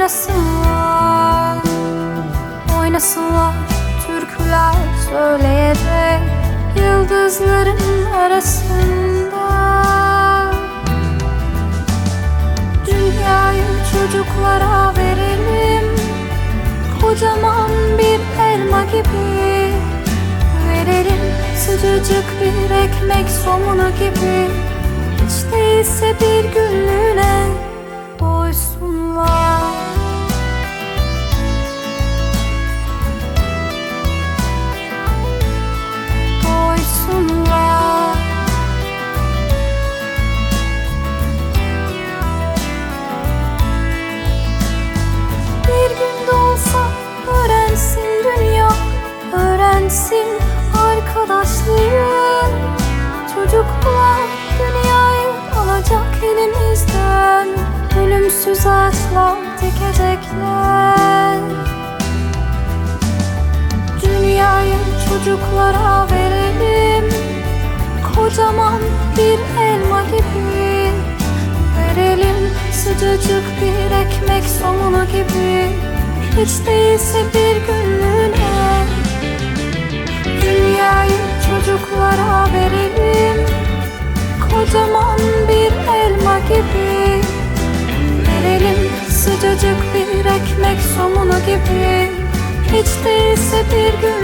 Oynasınlar, oynasınlar türküler söyleyerek Yıldızların arasında. Dünyayı çocuklara verelim Kocaman bir elma gibi. Verelim sıcacık bir ekmek somunu gibi. Hiç değilse bir günlüğüne Ölümsüz ağaçlar dikecekler Dünyayı çocuklara verelim. Kocaman bir elma gibi. Verelim sıcacık bir ekmek somunu gibi. Hiç değilse bir günlüğüne Dünyayı çocuklara verelim. Kocaman gibi Hiç değilse bir günlüğüne